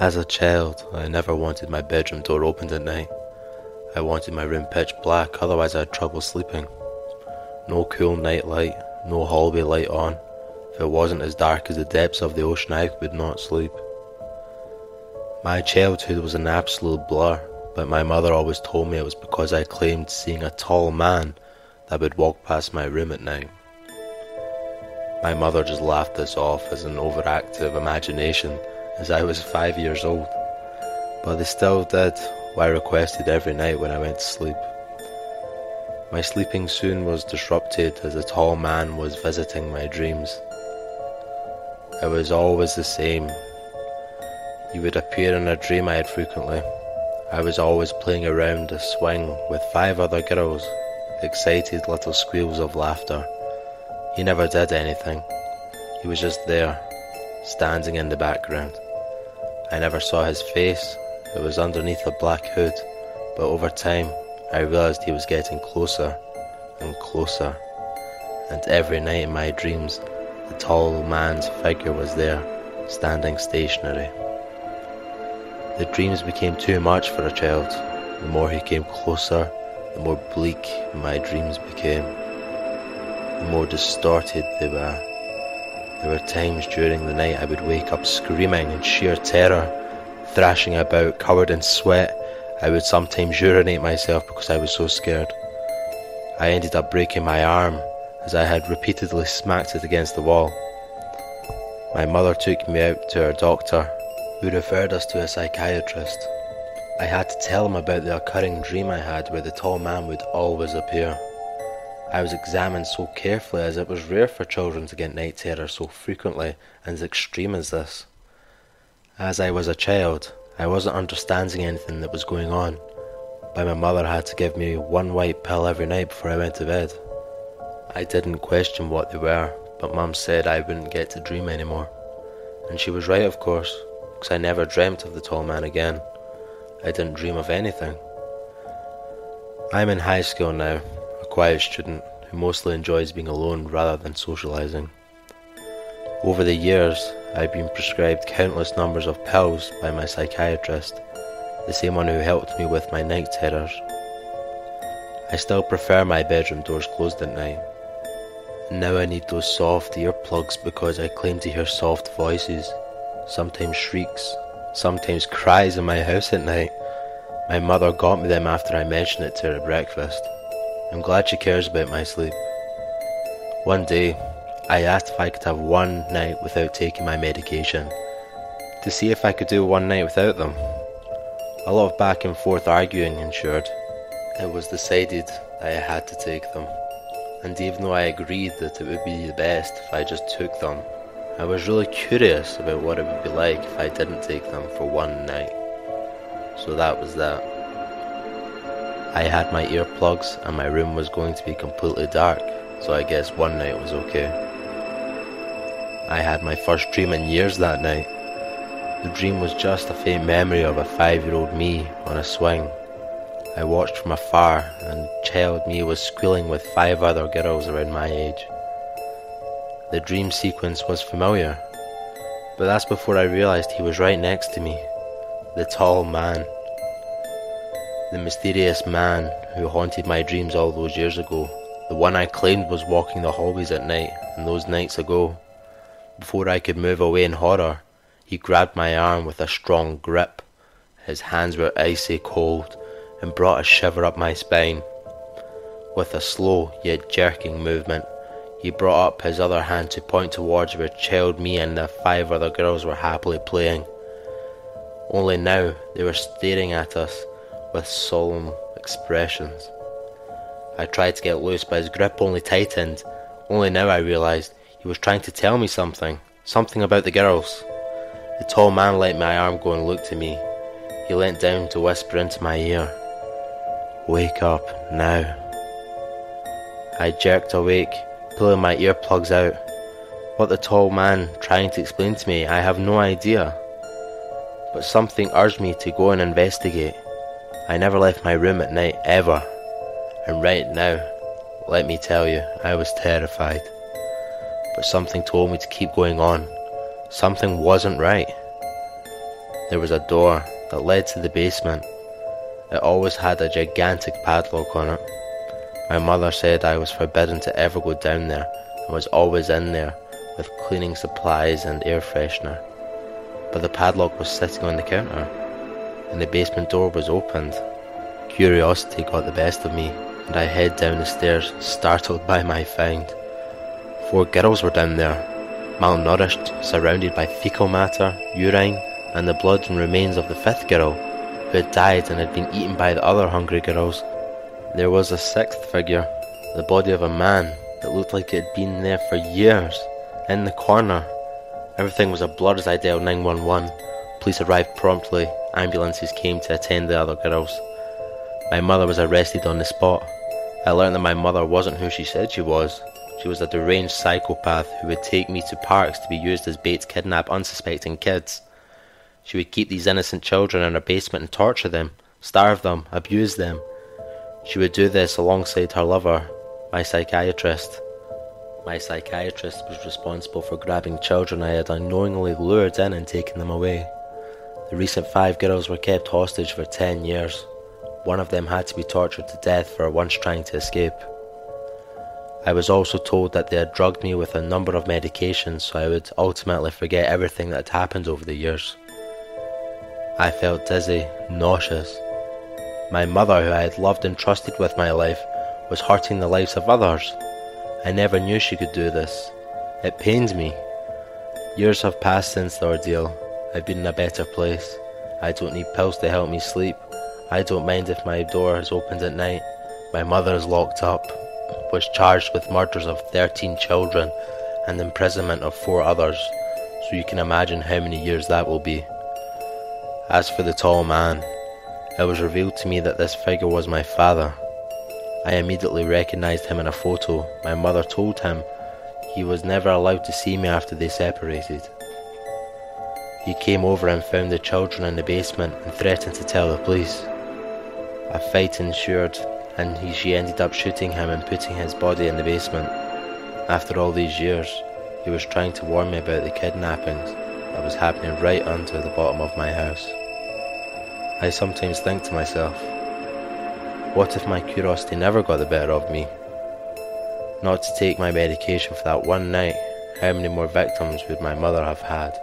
As a child, I never wanted my bedroom door opened at night. I wanted my room pitch black, otherwise I had trouble sleeping. No cool night light, no hallway light on. If it wasn't as dark as the depths of the ocean, I would not sleep. My childhood was an absolute blur, but my mother always told me it was because I claimed seeing a tall man that would walk past my room at night. My mother just laughed this off as an overactive imagination as I was five years old, but they still did what I requested every night when I went to sleep. My sleeping soon was disrupted as a tall man was visiting my dreams. It was always the same. He would appear in a dream I had frequently. I was always playing around a swing with five other girls, excited little squeals of laughter. He never did anything. He was just there, standing in the background. I never saw his face, it was underneath a black hood, but over time I realized he was getting closer and closer, and every night in my dreams the tall man's figure was there, standing stationary. The dreams became too much for a child. The more he came closer, the more bleak my dreams became, the more distorted they were. There were times during the night I would wake up screaming in sheer terror, thrashing about, covered in sweat. I would sometimes urinate myself because I was so scared. I ended up breaking my arm as I had repeatedly smacked it against the wall. My mother took me out to her doctor, who referred us to a psychiatrist. I had to tell him about the occurring dream I had where the tall man would always appear. I was examined so carefully as it was rare for children to get night terror so frequently and as extreme as this. As I was a child, I wasn't understanding anything that was going on, but my mother had to give me one white pill every night before I went to bed. I didn't question what they were, but Mum said I wouldn't get to dream anymore. And she was right, of course, because I never dreamt of the tall man again. I didn't dream of anything. I'm in high school now, quiet student who mostly enjoys being alone rather than socializing. Over the years, I've been prescribed countless numbers of pills by my psychiatrist, the same one who helped me with my night terrors. I still prefer my bedroom doors closed at night. Now I need those soft earplugs because I claim to hear soft voices, sometimes shrieks, sometimes cries in my house at night. My mother got me them after I mentioned it to her at breakfast. I'm glad she cares about my sleep. One day, I asked if I could have one night without taking my medication, to see if I could do one night without them. A lot of back and forth arguing ensured. It was decided that I had to take them, and even though I agreed that it would be the best if I just took them, I was really curious about what it would be like if I didn't take them for one night. So that was that. I had my earplugs and my room was going to be completely dark, so I guess one night was okay. I had my first dream in years that night. The dream was just a faint memory of a five year old me on a swing. I watched from afar, and child me was squealing with five other girls around my age. The dream sequence was familiar, but that's before I realized he was right next to me, the tall man. The mysterious man who haunted my dreams all those years ago. The one I claimed was walking the hallways at night, and those nights ago. Before I could move away in horror, he grabbed my arm with a strong grip. His hands were icy cold and brought a shiver up my spine. With a slow yet jerking movement, he brought up his other hand to point towards where child me and the five other girls were happily playing. Only now they were staring at us with solemn expressions. I tried to get loose, but his grip only tightened. Only now I realized he was trying to tell me something, something about the girls. The tall man let my arm go and looked at me. He leant down to whisper into my ear, Wake up now. I jerked awake, pulling my earplugs out. What the tall man trying to explain to me, I have no idea. But something urged me to go and investigate. I never left my room at night, ever. And right now, let me tell you, I was terrified. But something told me to keep going on. Something wasn't right. There was a door that led to the basement. It always had a gigantic padlock on it. My mother said I was forbidden to ever go down there and was always in there with cleaning supplies and air freshener. But the padlock was sitting on the counter and the basement door was opened. Curiosity got the best of me and I head down the stairs, startled by my find. Four girls were down there, malnourished, surrounded by fecal matter, urine, and the blood and remains of the fifth girl, who had died and had been eaten by the other hungry girls. There was a sixth figure, the body of a man that looked like it had been there for years, in the corner. Everything was a blur as I dialed 911. Police arrived promptly, ambulances came to attend the other girls. My mother was arrested on the spot. I learned that my mother wasn't who she said she was. She was a deranged psychopath who would take me to parks to be used as bait to kidnap unsuspecting kids. She would keep these innocent children in her basement and torture them, starve them, abuse them. She would do this alongside her lover, my psychiatrist. My psychiatrist was responsible for grabbing children I had unknowingly lured in and taking them away. The recent five girls were kept hostage for ten years. One of them had to be tortured to death for once trying to escape. I was also told that they had drugged me with a number of medications so I would ultimately forget everything that had happened over the years. I felt dizzy, nauseous. My mother, who I had loved and trusted with my life, was hurting the lives of others. I never knew she could do this. It pains me. Years have passed since the ordeal. I've been in a better place. I don't need pills to help me sleep. I don't mind if my door is opened at night. My mother is locked up, was charged with murders of 13 children and imprisonment of four others, so you can imagine how many years that will be. As for the tall man, it was revealed to me that this figure was my father. I immediately recognized him in a photo. My mother told him he was never allowed to see me after they separated. He came over and found the children in the basement and threatened to tell the police. A fight ensued, and he, she ended up shooting him and putting his body in the basement. After all these years, he was trying to warn me about the kidnappings that was happening right under the bottom of my house. I sometimes think to myself, what if my curiosity never got the better of me? Not to take my medication for that one night, how many more victims would my mother have had?